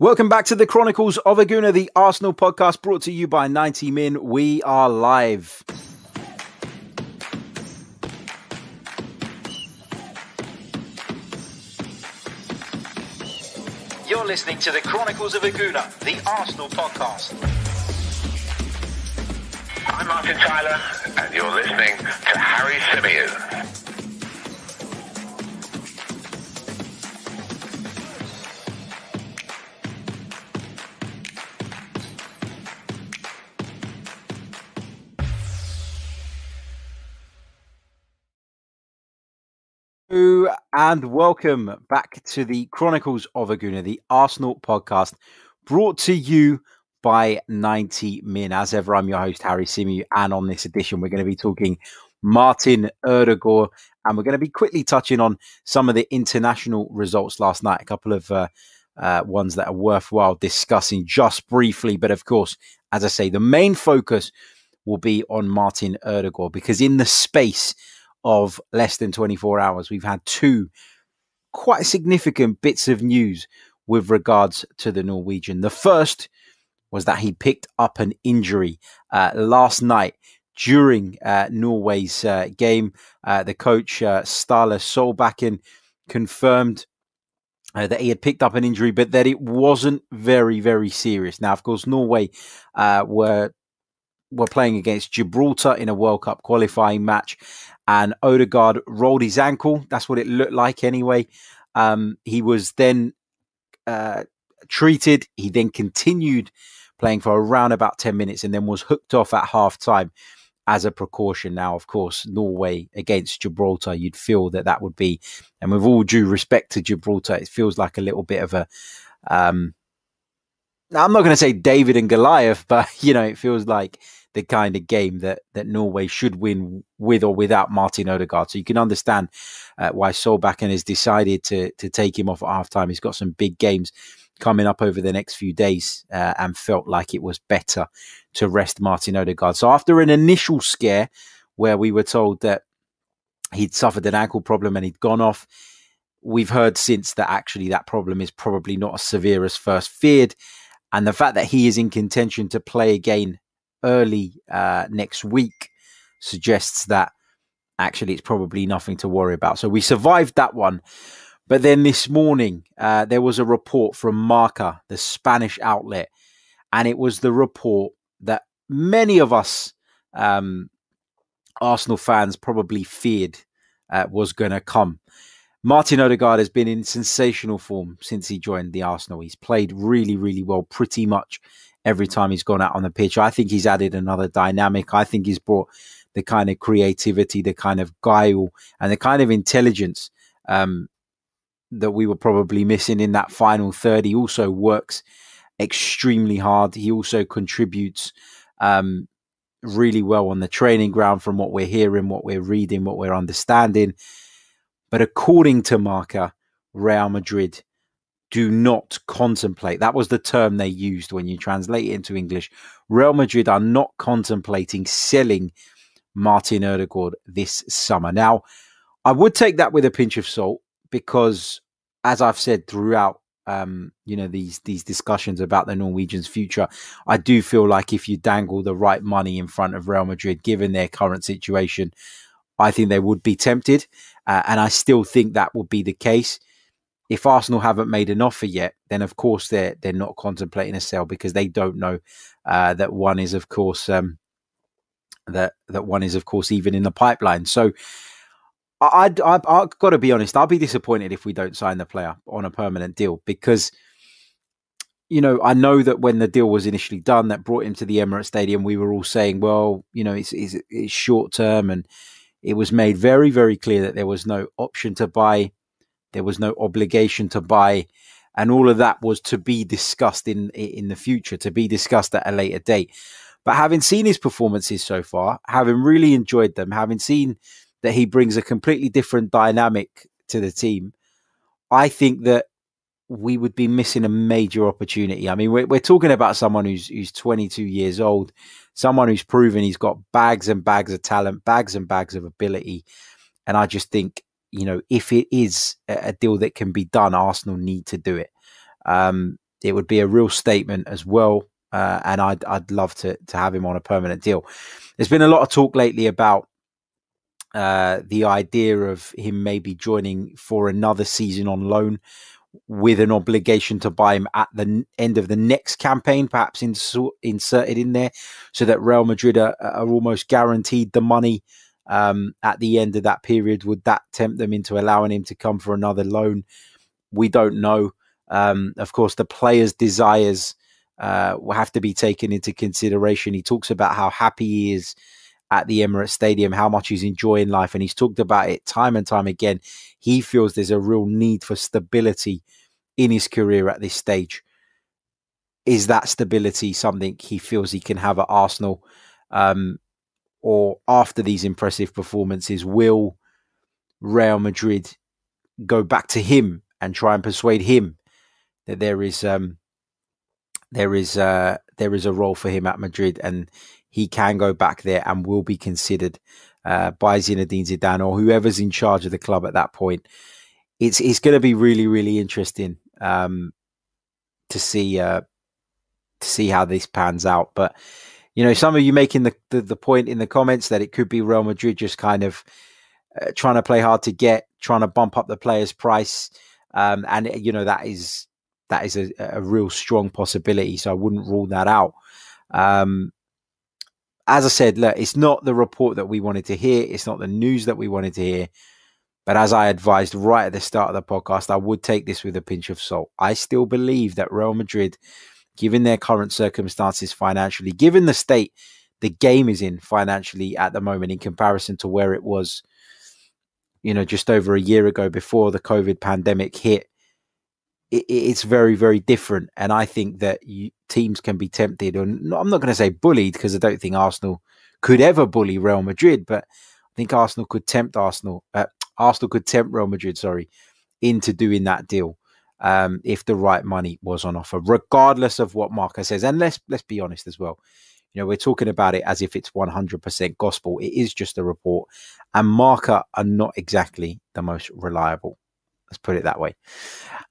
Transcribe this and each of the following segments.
Welcome back to the Chronicles of a Gooner, the Arsenal podcast brought to you by 90 Min. We are live. You're listening to the Chronicles of a Gooner, the Arsenal podcast. I'm Martin Tyler, and you're listening to Harry Symeou. and welcome back to the Chronicles of a Gooner, the Arsenal podcast, brought to you by 90 Min. As ever, I'm your host, Harry Symeou, and on this edition, we're going to be talking Martin Odegaard, and we're going to be quickly touching on some of the international results last night, a couple of uh, uh, ones that are worthwhile discussing just briefly. But of course, as I say, the main focus will be on Martin Odegaard because in the space of less than 24 hours, we've had two quite significant bits of news with regards to the Norwegian. The first was that he picked up an injury uh, last night during uh, Norway's uh, game. Uh, the coach, uh, Ståle Solbakken, confirmed uh, that he had picked up an injury, but that it wasn't very, very serious. Now, of course, Norway uh, were were playing against Gibraltar in a World Cup qualifying match, and Odegaard rolled his ankle. That's what it looked like anyway. Um, he was then uh, treated. He then continued playing for around about 10 minutes and then was hooked off at half time as a precaution. Now, of course, Norway against Gibraltar, you'd feel that that would be, and with all due respect to Gibraltar, it feels like a little bit of a, um, I'm not going to say David and Goliath, but you know, it feels like the kind of game that that Norway should win with or without Martin Odegaard. So you can understand uh, why Solbakken has decided to to take him off at halftime. He's got some big games coming up over the next few days uh, and felt like it was better to rest Martin Odegaard. So after an initial scare where we were told that he'd suffered an ankle problem and he'd gone off, we've heard since that actually that problem is probably not as severe as first feared. And the fact that he is in contention to play again early uh, next week suggests that actually it's probably nothing to worry about. So we survived that one. But then this morning, uh, there was a report from Marca, the Spanish outlet, and it was the report that many of us um, Arsenal fans probably feared uh, was going to come. Martin Odegaard has been in sensational form since he joined the Arsenal. He's played really, really well pretty much every time he's gone out on the pitch. I think he's added another dynamic. I think he's brought the kind of creativity, the kind of guile, and the kind of intelligence um, that we were probably missing in that final third. He also works extremely hard. He also contributes um, really well on the training ground from what we're hearing, what we're reading, what we're understanding. But according to Marca, Real Madrid do not contemplate. That was the term they used when you translate it into English. Real Madrid are not contemplating selling Martin Odegaard this summer. Now, I would take that with a pinch of salt because, as I've said throughout, um, you know these these discussions about the Norwegians' future, I do feel like if you dangle the right money in front of Real Madrid, given their current situation, I think they would be tempted, uh, and I still think that would be the case if Arsenal haven't made an offer yet, then of course they're they're not contemplating a sale because they don't know uh, that one is of course um, that that one is of course even in the pipeline. So I I I've got to be honest. I'll be disappointed if we don't sign the player on a permanent deal because you know I know that when the deal was initially done that brought him to the Emirates Stadium, we were all saying, well, you know, it's it's, it's short term and it was made very very clear that there was no option to buy there was no obligation to buy, and all of that was to be discussed in in the future, to be discussed at a later date. But having seen his performances so far, having really enjoyed them, having seen that he brings a completely different dynamic to the team, I think that we would be missing a major opportunity. I mean, we're, we're talking about someone who's who's 22 years old, someone who's proven he's got bags and bags of talent, bags and bags of ability, and I just think you know, if it is a deal that can be done, Arsenal need to do it. Um, it would be a real statement as well. Uh, and I'd I'd love to to have him on a permanent deal. There's been a lot of talk lately about uh, the idea of him maybe joining for another season on loan with an obligation to buy him at the end of the next campaign, perhaps inserted in there, so that Real Madrid are, are almost guaranteed the money um, at the end of that period. Would that tempt them into allowing him to come for another loan? We don't know. Um, of course, the player's desires uh, will have to be taken into consideration. He talks about how happy he is at the Emirates Stadium, how much he's enjoying life, and he's talked about it time and time again. He feels there's a real need for stability in his career at this stage. Is that stability something he feels he can have at Arsenal? Um, or after these impressive performances, will Real Madrid go back to him and try and persuade him that there is um, there is uh, there is a role for him at Madrid and he can go back there and will be considered uh, by Zinedine Zidane or whoever's in charge of the club at that point. It's it's going to be really really interesting um, to see uh, to see how this pans out. But you know, some of you making the, the, the point in the comments that it could be Real Madrid just kind of uh, trying to play hard to get, trying to bump up the player's price, um, and you know that is that is a, a, real strong possibility. So I wouldn't rule that out. Um, as I said, look, it's not the report that we wanted to hear. It's not the news that we wanted to hear. But as I advised right at the start of the podcast, I would take this with a pinch of salt. I still believe that Real Madrid given their current circumstances financially, given the state the game is in financially at the moment in comparison to where it was, you know, just over a year ago before the COVID pandemic hit. It, it's very, very different. And I think that you, teams can be tempted, or I'm not going to say bullied because I don't think Arsenal could ever bully Real Madrid, but I think Arsenal could tempt Arsenal, uh, Arsenal could tempt Real Madrid, sorry, into doing that deal um, if the right money was on offer, regardless of what Marca says. And let's let's be honest as well. You know, we're talking about it as if it's 100% gospel. It is just a report, and Marca are not exactly the most reliable. Let's put it that way.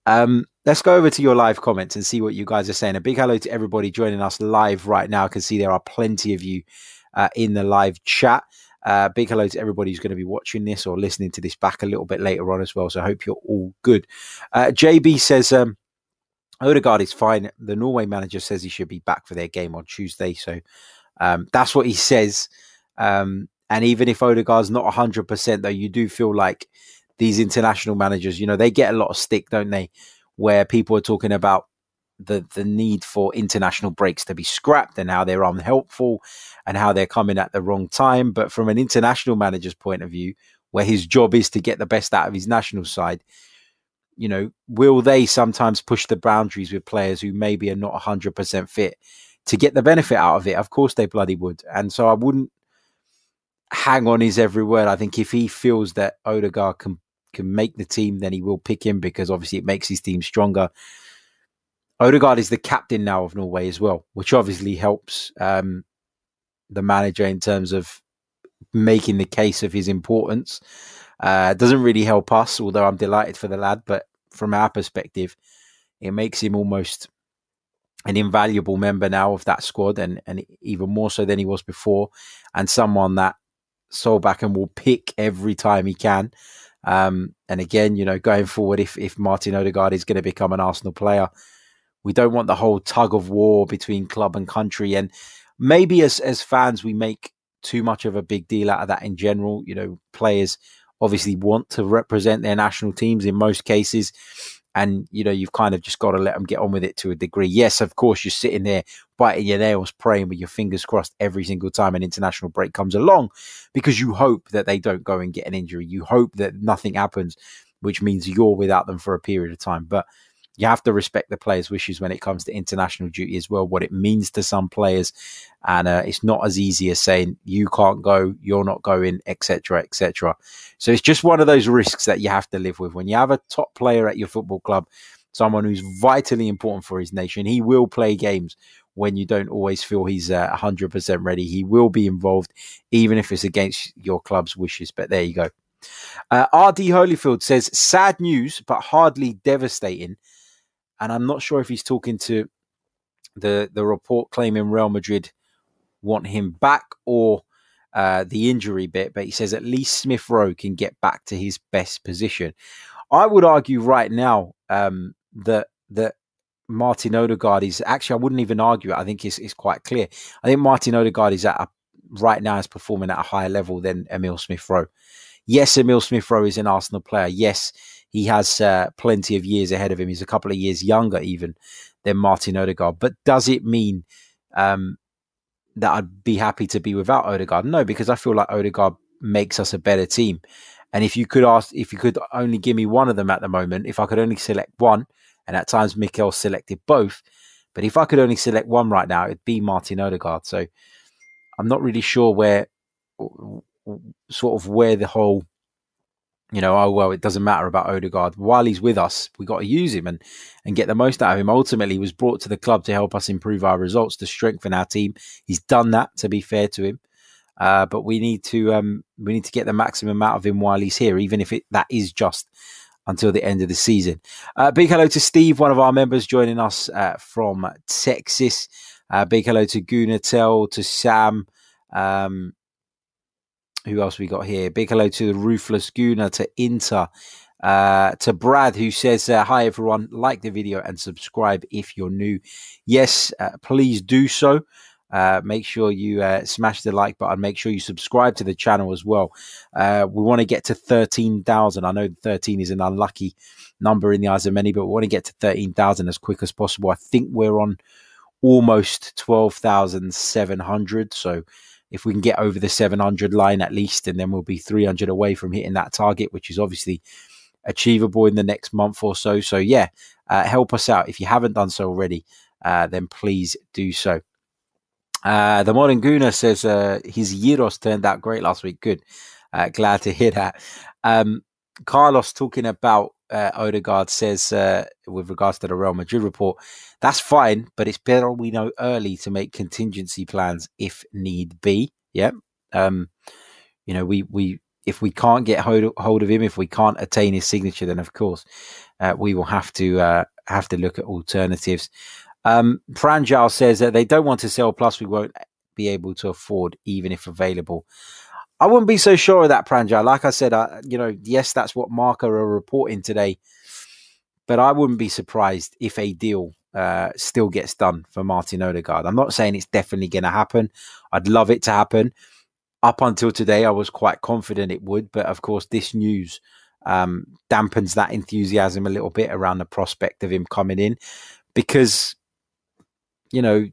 Um, let's go over to your live comments and see what you guys are saying. A big hello to everybody joining us live right now. I can see there are plenty of you uh, in the live chat. Uh, big hello to everybody who's going to be watching this or listening to this back a little bit later on as well. So I hope you're all good. Uh, JB says, um, Odegaard is fine. The Norway manager says he should be back for their game on Tuesday. So um, that's what he says. Um, and even if Odegaard's not 100%, though, you do feel like these international managers, you know, they get a lot of stick, don't they? Where people are talking about the the need for international breaks to be scrapped and how they're unhelpful and how they're coming at the wrong time. But from an international manager's point of view, where his job is to get the best out of his national side, you know, will they sometimes push the boundaries with players who maybe are not 100% fit to get the benefit out of it? Of course they bloody would. And so I wouldn't hang on his every word. I think if he feels that Odegaard can can make the team, then he will pick him because obviously it makes his team stronger. Odegaard is the captain now of Norway as well, which obviously helps um, the manager in terms of making the case of his importance. Uh, doesn't really help us, although I'm delighted for the lad. But from our perspective, it makes him almost an invaluable member now of that squad, and and even more so than he was before, and someone that Solbakken will pick every time he can. Um, and again, you know, going forward, if if Martin Odegaard is going to become an Arsenal player, we don't want the whole tug of war between club and country. And maybe as as fans, we make too much of a big deal out of that in general. You know, players obviously want to represent their national teams in most cases. And, you know, you've kind of just got to let them get on with it to a degree. Yes, of course, you're sitting there biting your nails, praying with your fingers crossed every single time an international break comes along because you hope that they don't go and get an injury. You hope that nothing happens, which means you're without them for a period of time. But you have to respect the players' wishes when it comes to international duty as well, what it means to some players. And uh, it's not as easy as saying, you can't go, you're not going, etc., etc. So it's just one of those risks that you have to live with. When you have a top player at your football club, someone who's vitally important for his nation, he will play games when you don't always feel he's uh, 100% ready. He will be involved, even if it's against your club's wishes. But there you go. Uh, RD Holyfield says, sad news, but hardly devastating and I'm not sure if he's talking to the the report claiming Real Madrid want him back or uh, the injury bit, but he says at least Smith Rowe can get back to his best position. I would argue right now um, that that Martin Odegaard is actually I wouldn't even argue it. I think it's, it's quite clear. I think Martin Odegaard is at a, right now is performing at a higher level than Emil Smith Rowe. Yes, Emil Smith Rowe is an Arsenal player. Yes, he has uh, plenty of years ahead of him. He's a couple of years younger even than Martin Odegaard. But does it mean um, that I'd be happy to be without Odegaard? No, because I feel like Odegaard makes us a better team. And if you could ask, if you could only give me one of them at the moment, if I could only select one, and at times Mikel selected both, but if I could only select one right now, it'd be Martin Odegaard. So I'm not really sure where, sort of where the whole, you know, oh well, it doesn't matter about Odegaard. While he's with us, we got to use him and and get the most out of him. Ultimately, he was brought to the club to help us improve our results, to strengthen our team. He's done that. To be fair to him. Uh, but we need to um, we need to get the maximum out of him while he's here, even if it, that is just until the end of the season. Uh, big hello to Steve, one of our members joining us uh, from Texas. Uh, big hello to Gunatel, to Sam. Um, who else we got here? Big hello to the Ruthless Guna, to Inter, uh, to Brad, who says, uh, Hi everyone, like the video and subscribe if you're new. Yes, uh, please do so. Uh, make sure you uh, smash the like button. Make sure you subscribe to the channel as well. Uh, we want to get to 13,000. I know 13 is an unlucky number in the eyes of many, but we want to get to 13,000 as quick as possible. I think we're on almost 12,700. So if we can get over the 700 line at least, and then we'll be 300 away from hitting that target, which is obviously achievable in the next month or so. So, yeah, uh, help us out. If you haven't done so already, uh, then please do so. Uh, the modern Guna says uh, his Gyros turned out great last week. Good. Uh, glad to hear that. Um, Carlos talking about uh, Odegaard says, uh, with regards to the Real Madrid report, that's fine, but it's better we know early to make contingency plans if need be. Yeah. Um, you know, we, we, if we can't get hold, hold of him, if we can't attain his signature, then of course uh, we will have to uh, have to look at alternatives. Um, Pranjal says that they don't want to sell, plus we won't be able to afford, even if available. I wouldn't be so sure of that, Pranjal. Like I said, I, you know, yes, that's what Marca are reporting today, but I wouldn't be surprised if a deal uh, still gets done for Martin Odegaard. I'm not saying it's definitely going to happen. I'd love it to happen. Up until today, I was quite confident it would, but of course, this news um, dampens that enthusiasm a little bit around the prospect of him coming in because you know,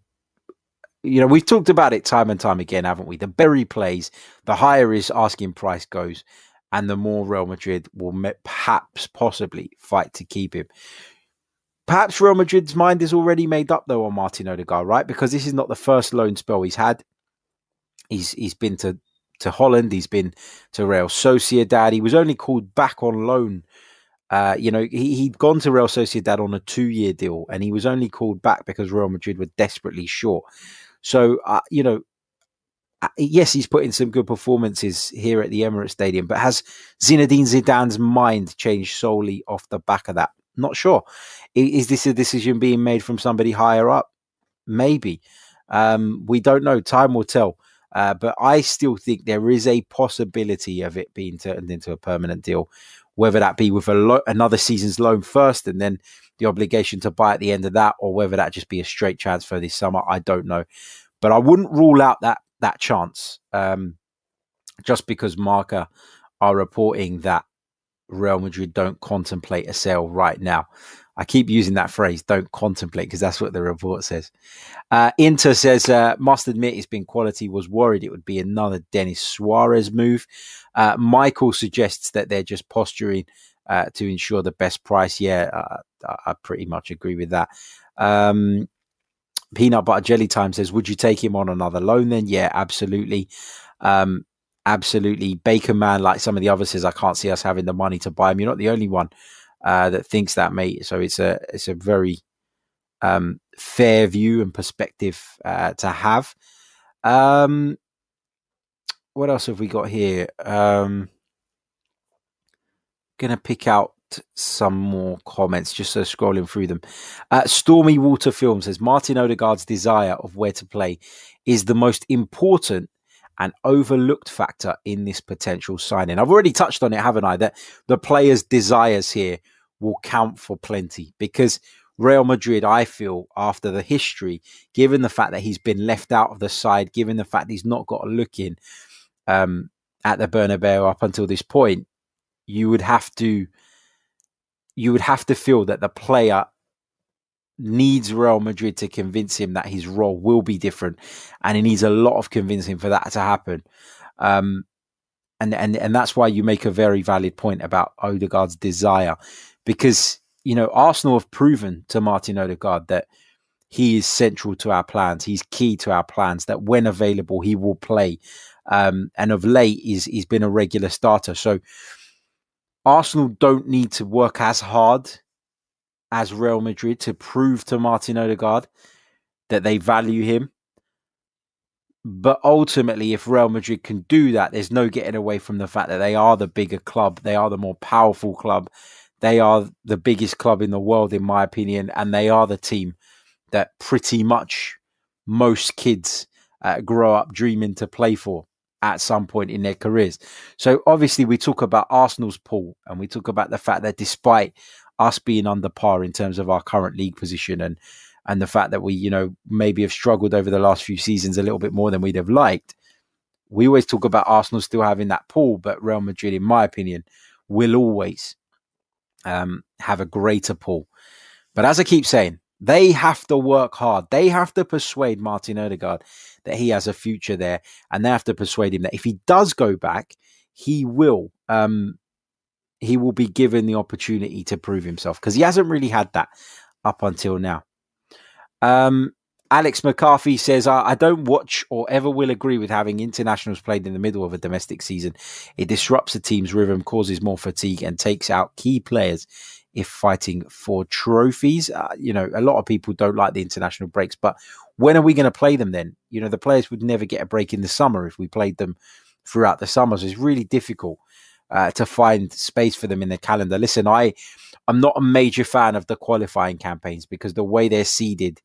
you know, we've talked about it time and time again, haven't we? The berry plays, the higher his asking price goes, and the more Real Madrid will perhaps possibly fight to keep him. Perhaps Real Madrid's mind is already made up though on Martin Odegaard, right? Because this is not the first loan spell he's had. He's he's been to to Holland, he's been to Real Sociedad. He was only called back on loan uh, you know, he, he'd gone to Real Sociedad on a two year deal and he was only called back because Real Madrid were desperately short. So, uh, you know, uh, yes, he's put in some good performances here at the Emirates Stadium, but has Zinedine Zidane's mind changed solely off the back of that? Not sure. Is this a decision being made from somebody higher up? Maybe. Um, we don't know. Time will tell. Uh, but I still think there is a possibility of it being turned into a permanent deal whether that be with lo- another season's loan first and then the obligation to buy at the end of that, or whether that just be a straight transfer this summer. I don't know, but I wouldn't rule out that that chance um, just because Marca are reporting that Real Madrid don't contemplate a sale right now. I keep using that phrase, don't contemplate, because that's what the report says. Uh, Inter says, uh, must admit it's been quality, was worried it would be another Denis Suarez move. Uh, Michael suggests that they're just posturing uh, to ensure the best price. Yeah, uh, I pretty much agree with that. Um, Peanut Butter Jelly Time says, would you take him on another loan then? Yeah, absolutely. Um, absolutely. Bacon Man, like some of the others, says, I can't see us having the money to buy him. You're not the only one uh, that thinks that, mate. So it's a it's a very um, fair view and perspective uh, to have. Um, what else have we got here? Um, gonna pick out some more comments, just so scrolling through them. Uh, Stormy Water Film says Martin Odegaard's desire of where to play is the most important and overlooked factor in this potential signing. I've already touched on it, haven't I? That the player's desires here will count for plenty because Real Madrid, I feel, after the history, given the fact that he's been left out of the side, given the fact he's not got a look in um, at the Bernabeu up until this point, you would have to you would have to feel that the player needs Real Madrid to convince him that his role will be different, and he needs a lot of convincing for that to happen. Um, and and and that's why you make a very valid point about Odegaard's desire, because you know Arsenal have proven to Martin Odegaard that he is central to our plans. He's key to our plans. That when available, he will play. Um, and of late, he's he's been a regular starter. So Arsenal don't need to work as hard as Real Madrid to prove to Martin Odegaard that they value him. But ultimately, if Real Madrid can do that, there's no getting away from the fact that they are the bigger club. They are the more powerful club. They are the biggest club in the world, in my opinion. And they are the team that pretty much most kids uh, grow up dreaming to play for at some point in their careers. So obviously we talk about Arsenal's pool and we talk about the fact that despite us being under par in terms of our current league position and and the fact that we, you know, maybe have struggled over the last few seasons a little bit more than we'd have liked. We always talk about Arsenal still having that pool, but Real Madrid, in my opinion, will always um, have a greater pool. But as I keep saying, they have to work hard. They have to persuade Martin Odegaard that he has a future there, and they have to persuade him that if he does go back, he will um, he will be given the opportunity to prove himself because he hasn't really had that up until now. Um, Alex McCarthy says, I, I, don't watch or ever will agree with having internationals played in the middle of a domestic season. It disrupts the team's rhythm, causes more fatigue, and takes out key players if fighting for trophies. Uh, you know, a lot of people don't like the international breaks, but when are we going to play them then? You know, the players would never get a break in the summer if we played them throughout the summer. So it's really difficult uh, to find space for them in the calendar. Listen, I I'm not a major fan of the qualifying campaigns because the way they're seeded,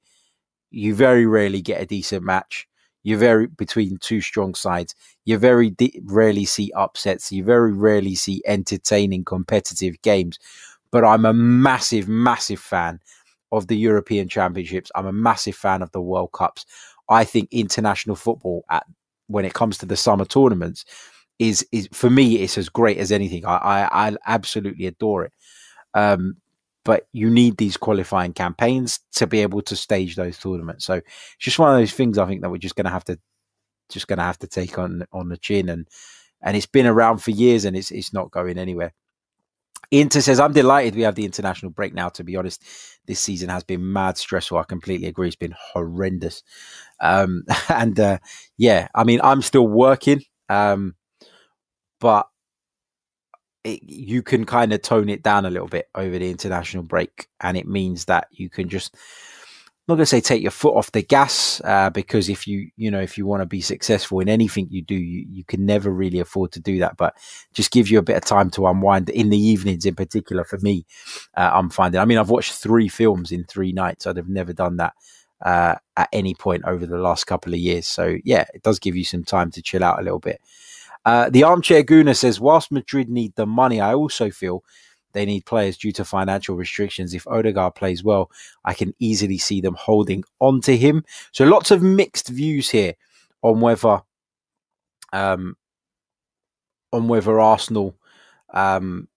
you very rarely get a decent match. You very between two strong sides. You very di- rarely see upsets. You very rarely see entertaining competitive games. But I'm a massive, massive fan of the European Championships. I'm a massive fan of the World Cups. I think international football at when it comes to the summer tournaments is is for me it's as great as anything. I I, I absolutely adore it. Um, but you need these qualifying campaigns to be able to stage those tournaments. So it's just one of those things I think that we're just going to have to just going to have to take on on the chin and and it's been around for years and it's it's not going anywhere. Inter says, I'm delighted we have the international break now. To be honest, this season has been mad stressful. I completely agree. It's been horrendous. Um, and uh, yeah, I mean, I'm still working, um, but it, you can kind of tone it down a little bit over the international break. And it means that you can just not going to say take your foot off the gas uh, because if you you know if you want to be successful in anything you do you, you can never really afford to do that. But just give you a bit of time to unwind in the evenings in particular for me uh, i'm finding. I mean i've watched three films in three nights. I'd have never done that uh, at any point over the last couple of years. So yeah it does give you some time to chill out a little bit. Uh, the armchair gooner says whilst madrid need the money i also feel they need players due to financial restrictions. If Odegaard plays well, I can easily see them holding on to him. So lots of mixed views here on whether um, on whether Arsenal um,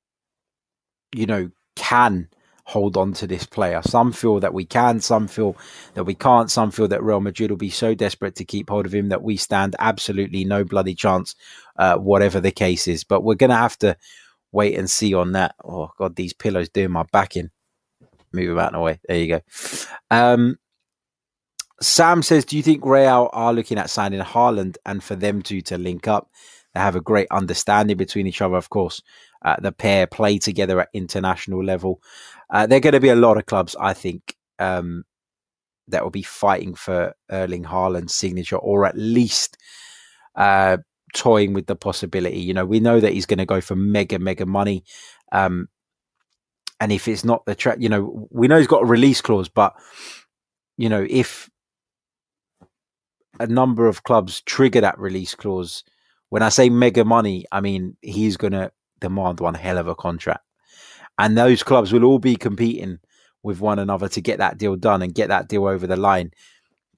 you know can hold on to this player. Some feel that we can, some feel that we can't, some feel that Real Madrid will be so desperate to keep hold of him that we stand absolutely no bloody chance, uh, whatever the case is. But we're going to have to wait and see on that. Oh God, these pillows doing my back in. Move them out of the way. There you go. Um, Sam says, "Do you think Real are looking at signing Haaland and for them two to link up? They have a great understanding between each other. Of course, uh, the pair play together at international level. Uh, there are going to be a lot of clubs, I think, um, that will be fighting for Erling Haaland's signature, or at least uh, toying with the possibility. You know, we know that he's going to go for mega, mega money. Um, and if it's not the track, you know, we know he's got a release clause, but you know, if a number of clubs trigger that release clause, when I say mega money, I mean he's going to demand one hell of a contract, and those clubs will all be competing with one another to get that deal done and get that deal over the line.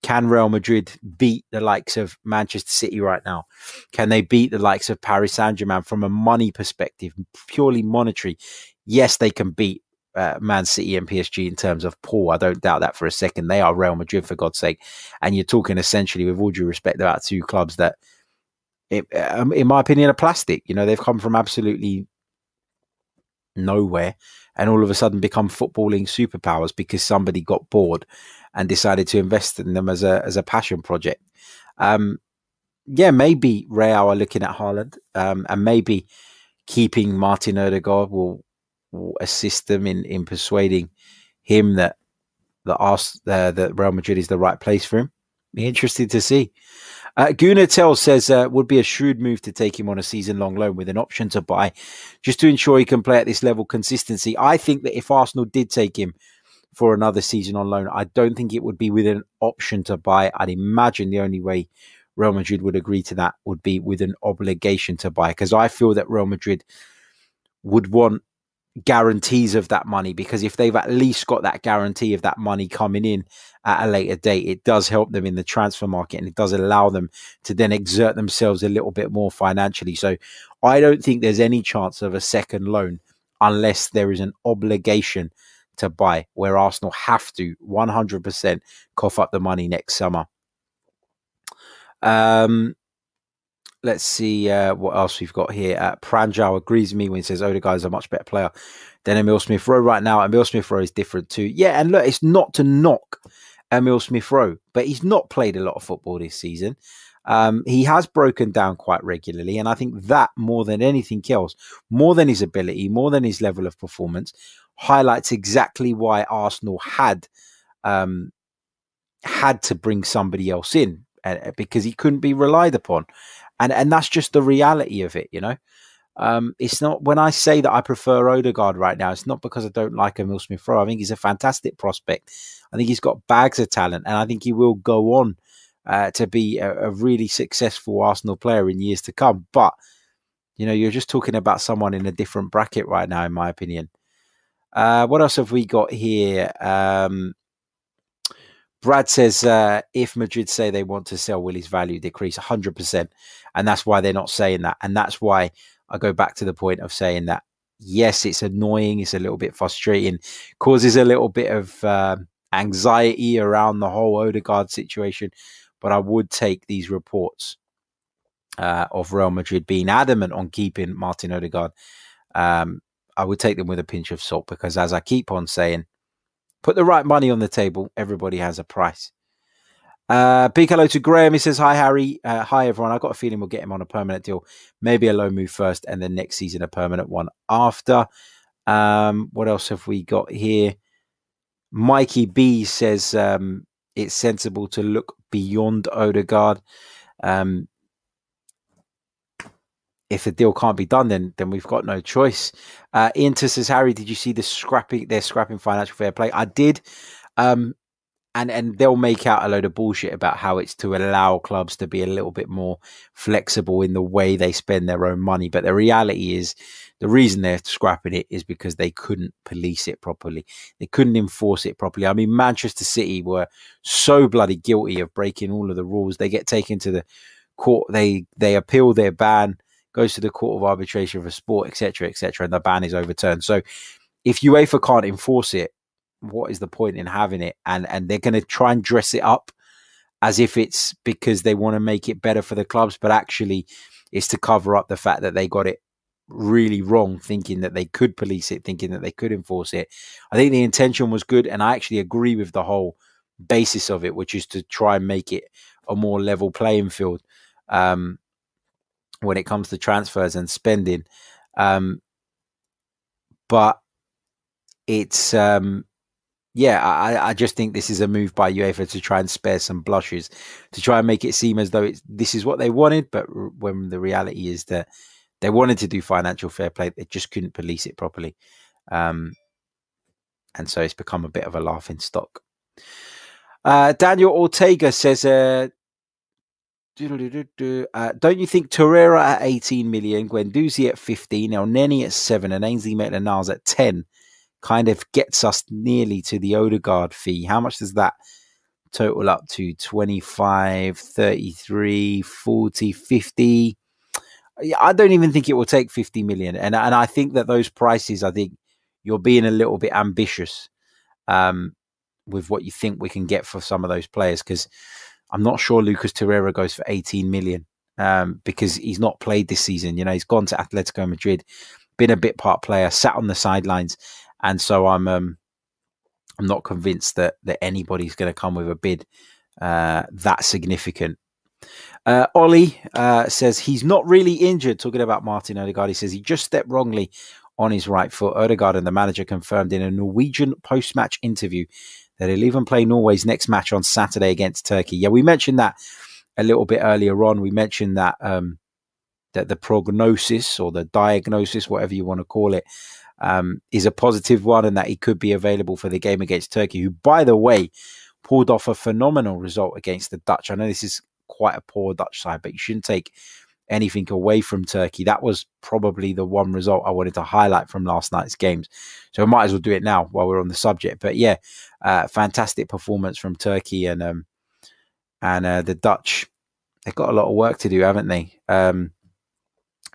Can Real Madrid beat the likes of Manchester City right now? Can they beat the likes of Paris Saint Germain from a money perspective, purely monetary? Yes, they can beat uh, Man City and PSG in terms of pool. I don't doubt that for a second. They are Real Madrid, for God's sake. And you're talking essentially, with all due respect, about two clubs that, it, um, in my opinion, are plastic. You know, they've come from absolutely nowhere and all of a sudden become footballing superpowers because somebody got bored and decided to invest in them as a as a passion project. Um, yeah, maybe Real are looking at Haaland, um, and maybe keeping Martin Odegaard will, will assist them in in persuading him that that Ars- uh, that Real Madrid is the right place for him. Be interested to see. Uh, Tell says uh, would be a shrewd move to take him on a season long loan with an option to buy, just to ensure he can play at this level consistency. I think that if Arsenal did take him for another season on loan, I don't think it would be with an option to buy. I'd imagine the only way Real Madrid would agree to that would be with an obligation to buy, because I feel that Real Madrid would want guarantees of that money because if they've at least got that guarantee of that money coming in at a later date, it does help them in the transfer market and it does allow them to then exert themselves a little bit more financially. So I don't think there's any chance of a second loan unless there is an obligation to buy, where Arsenal have to 100% cough up the money next summer. Um, let's see uh, what else we've got here. Uh, Pranjal agrees with me when he says Odegaard is a much better player than Emil Smith Rowe right now. Emil Smith Rowe is different too. Yeah, and look, it's not to knock Emil Smith Rowe, but he's not played a lot of football this season. Um, he has broken down quite regularly, and I think that more than anything else, more than his ability, more than his level of performance, highlights exactly why Arsenal had um, had to bring somebody else in uh, because he couldn't be relied upon and and that's just the reality of it, you know. Um, it's not when I say that I prefer Odegaard right now. It's not because I don't like Emil Smith Rowe. I think he's a fantastic prospect. I think he's got bags of talent, and I think he will go on uh, to be a, a, really successful Arsenal player in years to come. But you know, you're just talking about someone in a different bracket right now, in my opinion. Uh, what else have we got here? Um, Brad says uh, if Madrid say they want to sell, will his value decrease 100%? And that's why they're not saying that. And that's why I go back to the point of saying that, yes, it's annoying, it's a little bit frustrating, causes a little bit of uh, anxiety around the whole Odegaard situation. But I would take these reports uh, of Real Madrid being adamant on keeping Martin Odegaard. Um, I would take them with a pinch of salt because, as I keep on saying, Put the right money on the table. Everybody has a price. Uh, big hello to Graham. He says, Hi, Harry. Uh, hi, everyone. I've got a feeling we'll get him on a permanent deal. Maybe a low move first and then next season a permanent one after. Um, what else have we got here? Mikey B says um, it's sensible to look beyond Odegaard. Um, if the deal can't be done, then then we've got no choice. Uh, Ian says, Harry, did you see the scrapping? They're scrapping financial fair play. I did, um, and and they'll make out a load of bullshit about how it's to allow clubs to be a little bit more flexible in the way they spend their own money. But the reality is, the reason they're scrapping it is because they couldn't police it properly. They couldn't enforce it properly. I mean, Manchester City were so bloody guilty of breaking all of the rules. They get taken to the court. They they appeal their ban goes to the Court of Arbitration for Sport, etc., etc., and the ban is overturned. So, if UEFA can't enforce it, what is the point in having it? And and they're going to try and dress it up as if it's because they want to make it better for the clubs, but actually, it's to cover up the fact that they got it really wrong, thinking that they could police it, thinking that they could enforce it. I think the intention was good, and I actually agree with the whole basis of it, which is to try and make it a more level playing field. Um, when it comes to transfers and spending. Um, but it's um, yeah, I, I just think this is a move by UEFA to try and spare some blushes, to try and make it seem as though it's this is what they wanted, but when the reality is that they wanted to do financial fair play, they just couldn't police it properly. Um, and so it's become a bit of a laughing stock. Uh, Daniel Ortega says, uh, uh, don't you think Torreira at 18 million, Guendouzi at 15, Elneny at 7, and Ainsley Maitland-Niles at 10 kind of gets us nearly to the Odegaard fee? How much does that total up to? 25, 33, 40, 50? I don't even think it will take 50 million. And, and I think that those prices, I think you're being a little bit ambitious um, with what you think we can get for some of those players because I'm not sure Lucas Torreira goes for 18 million um, because he's not played this season. You know, he's gone to Atletico Madrid, been a bit part player, sat on the sidelines, and so I'm um, I'm not convinced that that anybody's going to come with a bid uh, that significant. Uh, Ollie uh, says he's not really injured. Talking about Martin Odegaard, he says he just stepped wrongly on his right foot. Odegaard and the manager confirmed in a Norwegian post-match interview that he'll even play Norway's next match on Saturday against Turkey. Yeah, we mentioned that a little bit earlier on. We mentioned that um, that the prognosis or the diagnosis, whatever you want to call it, um, is a positive one, and that he could be available for the game against Turkey, who, by the way, pulled off a phenomenal result against the Dutch. I know this is quite a poor Dutch side, but you shouldn't take anything away from Turkey. That was probably the one result I wanted to highlight from last night's games. So I might as well do it now while we're on the subject. But yeah, uh, fantastic performance from Turkey and um, and uh, the Dutch. They've got a lot of work to do, haven't they? Um,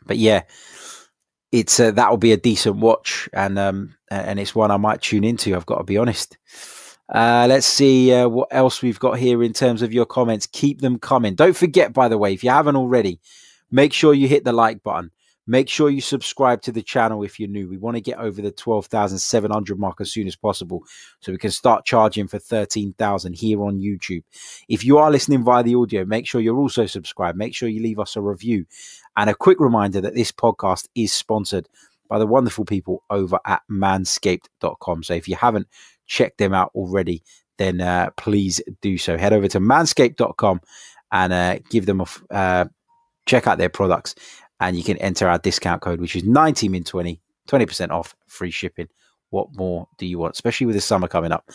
but yeah, it's uh, that will be a decent watch, and um, and it's one I might tune into. I've got to be honest. Uh, let's see uh, what else we've got here in terms of your comments. Keep them coming. Don't forget, by the way, if you haven't already, Make sure you hit the like button. Make sure you subscribe to the channel if you're new. We want to get over the 12,700 mark as soon as possible so we can start charging for 13,000 here on YouTube. If you are listening via the audio, make sure you're also subscribed. Make sure you leave us a review. And a quick reminder that this podcast is sponsored by the wonderful people over at manscaped.com. So if you haven't checked them out already, then uh, please do so. Head over to manscaped.com and uh, give them a uh, check out their products and you can enter our discount code, which is 90min20, 20% off, free shipping. What more do you want, especially with the summer coming up?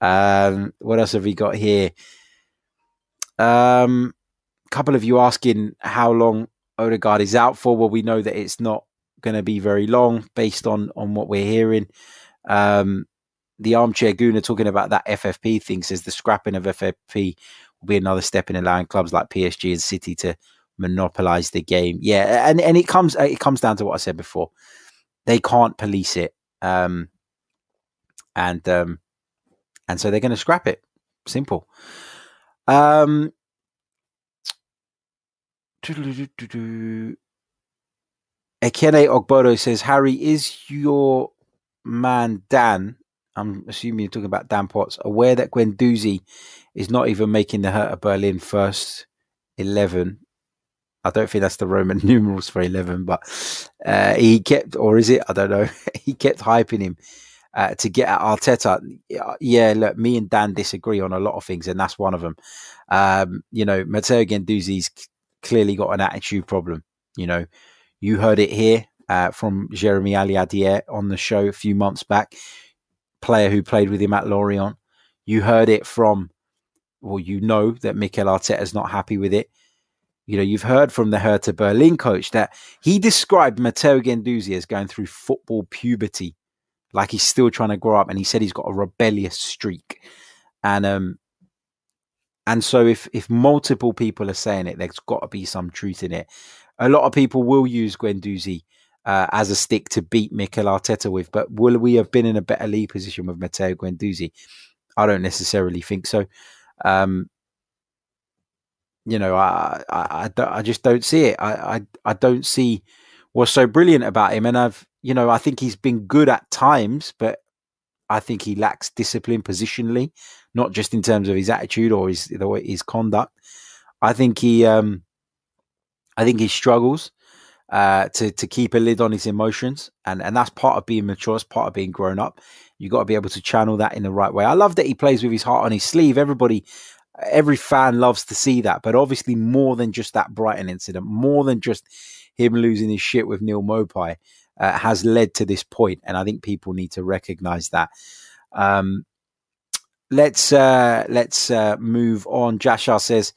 Um, what else have we got here? Um, a couple of you asking how long Odegaard is out for. Well, we know that it's not going to be very long based on on what we're hearing. Um, the armchair gooner talking about that FFP thing says the scrapping of FFP will be another step in allowing clubs like PSG and City to monopolize the game. Yeah, and and it comes it comes down to what I said before. They can't police it, um, and um, and so they're going to scrap it. Simple. Um, Ekene Ogbodo says, Harry, is your man Dan, I'm assuming you're talking about Dan Potts, aware that Guendouzi is not even making the Hertha Berlin first 11 I don't think that's the Roman numerals for 11, but uh, he kept, or is it? I don't know. he kept hyping him uh, to get at Arteta. Yeah, look, me and Dan disagree on a lot of things, and that's one of them. Um, you know, Matteo Guendouzi's clearly got an attitude problem. You know, you heard it here uh, from Jeremy Aliadière on the show a few months back, player who played with him at Lorient. You heard it from, well, you know that Mikel Arteta's not happy with it. You know, you've heard from the Hertha Berlin coach that he described Matteo Guendouzi as going through football puberty, like he's still trying to grow up, and he said he's got a rebellious streak. And um, and so if if multiple people are saying it, there's got to be some truth in it. A lot of people will use Guendouzi uh, as a stick to beat Mikel Arteta with, but will we have been in a better league position with Matteo Guendouzi? I don't necessarily think so. Um, you know, I, I, I, I just don't see it. I, I, I don't see what's so brilliant about him. And I've, you know, I think he's been good at times, but I think he lacks discipline positionally, not just in terms of his attitude or his the way his conduct. I think he, um, I think he struggles uh, to to keep a lid on his emotions, and and that's part of being mature. It's part of being grown up. You got to be able to channel that in the right way. I love that he plays with his heart on his sleeve. Everybody every fan loves to see that, but obviously more than just that Brighton incident, more than just him losing his shit with Neal Maupay, uh, has led to this point, and I think people need to recognise that. Um, let's uh, let's uh, move on. Jashar says,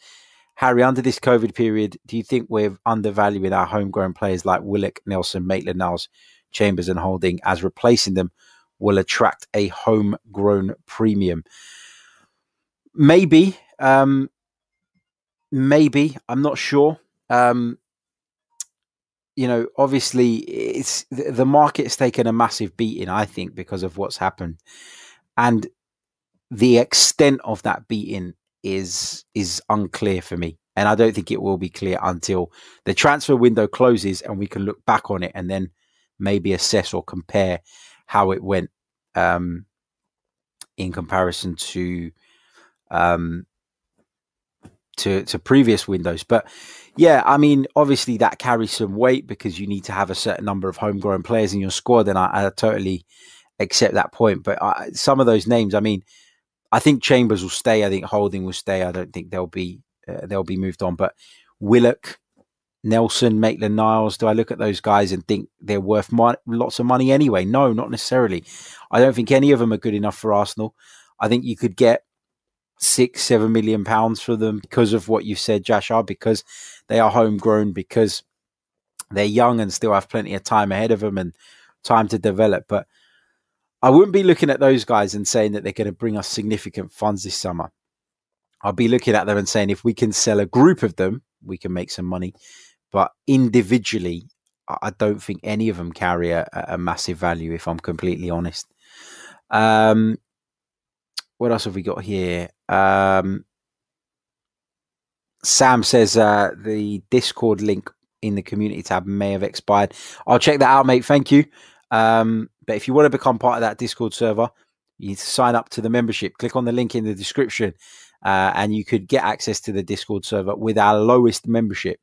Harry, under this COVID period, do you think we're undervaluing our homegrown players like Willock, Nelson, Maitland Niles, Chambers, and Holding as replacing them will attract a homegrown premium? Maybe, um, maybe. I'm not sure. Um, you know, obviously, it's the market's taken a massive beating. I think because of what's happened, and the extent of that beating is is unclear for me, and I don't think it will be clear until the transfer window closes and we can look back on it and then maybe assess or compare how it went um, in comparison to um, to to previous windows. But yeah, I mean, obviously that carries some weight because you need to have a certain number of homegrown players in your squad, and I, I totally accept that point. But I, some of those names, I mean, I think Chambers will stay. I think Holding will stay. I don't think they'll be uh, they'll be moved on. But Willock, Nelson, Maitland Niles, do I look at those guys and think they're worth lots of money anyway? No, not necessarily. I don't think any of them are good enough for Arsenal. I think you could get six, seven million pounds for them because of what you said, Jashar, because they are homegrown, because they're young and still have plenty of time ahead of them and time to develop. But I wouldn't be looking at those guys and saying that they're going to bring us significant funds this summer. I'll be looking at them and saying if we can sell a group of them, we can make some money. But individually, I don't think any of them carry a, a massive value, if I'm completely honest. Um, what else have we got here? Um, Sam says uh, the Discord link in the community tab may have expired. I'll check that out, mate. Thank you. Um, but if you want to become part of that Discord server, you need to sign up to the membership. Click on the link in the description, uh, and you could get access to the Discord server with our lowest membership,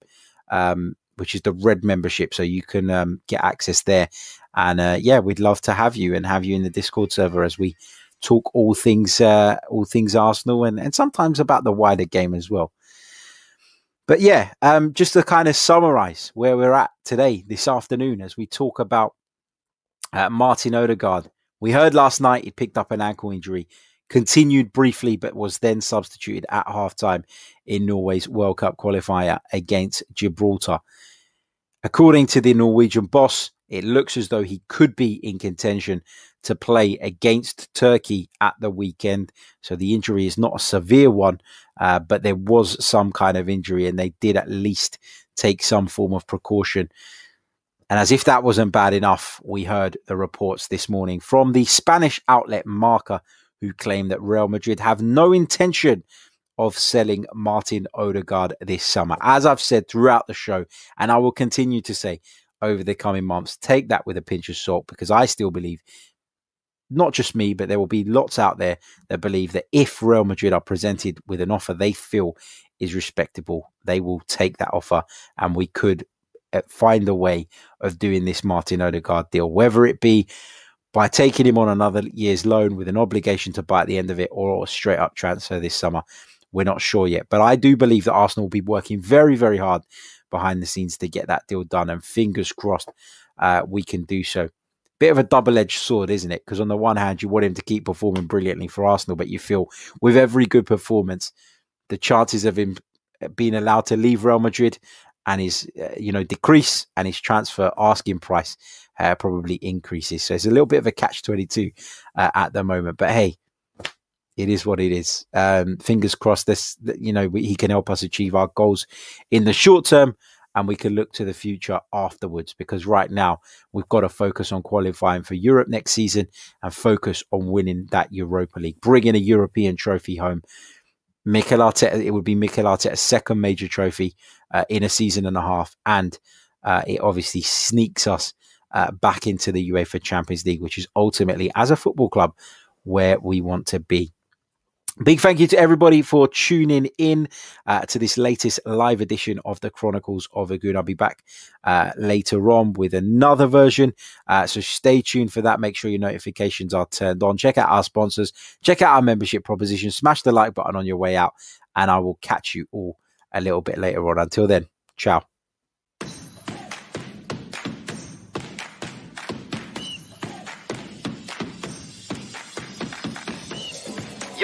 um, which is the red membership. So you can um, get access there. And uh, yeah, we'd love to have you and have you in the Discord server as we talk all things uh, all things Arsenal and, and sometimes about the wider game as well. But yeah, um, just to kind of summarize where we're at today, this afternoon, as we talk about uh, Martin Odegaard. We heard last night he picked up an ankle injury, continued briefly, but was then substituted at halftime in Norway's World Cup qualifier against Gibraltar. According to the Norwegian boss, it looks as though he could be in contention to play against Turkey at the weekend. So the injury is not a severe one, uh, but there was some kind of injury, and they did at least take some form of precaution. And as if that wasn't bad enough, we heard the reports this morning from the Spanish outlet Marca, who claim that Real Madrid have no intention of selling Martin Odegaard this summer. As I've said throughout the show, and I will continue to say, over the coming months. Take that with a pinch of salt because I still believe, not just me, but there will be lots out there that believe that if Real Madrid are presented with an offer they feel is respectable, they will take that offer and we could uh, find a way of doing this Martin Odegaard deal, whether it be by taking him on another year's loan with an obligation to buy at the end of it or a straight up transfer this summer. We're not sure yet, but I do believe that Arsenal will be working very, very hard behind the scenes to get that deal done. And fingers crossed, uh, we can do so. Bit of a double edged sword, isn't it? Because on the one hand, you want him to keep performing brilliantly for Arsenal, but you feel with every good performance, the chances of him being allowed to leave Real Madrid and his, uh, you know, decrease and his transfer asking price uh, probably increases. So it's a little bit of a catch 22 uh, at the moment. But hey, it is what it is. Um, fingers crossed. This, you know, he can help us achieve our goals in the short term, and we can look to the future afterwards. Because right now we've got to focus on qualifying for Europe next season and focus on winning that Europa League, bringing a European trophy home. Mikel Arteta, it would be Mikel Arteta's second major trophy uh, in a season and a half, and uh, it obviously sneaks us uh, back into the UEFA Champions League, which is ultimately, as a football club, where we want to be. Big thank you to everybody for tuning in uh, to this latest live edition of the Chronicles of a Gooner. I'll be back uh, later on with another version. Uh, so stay tuned for that. Make sure your notifications are turned on. Check out our sponsors. Check out our membership proposition. Smash the like button on your way out. And I will catch you all a little bit later on. Until then, ciao.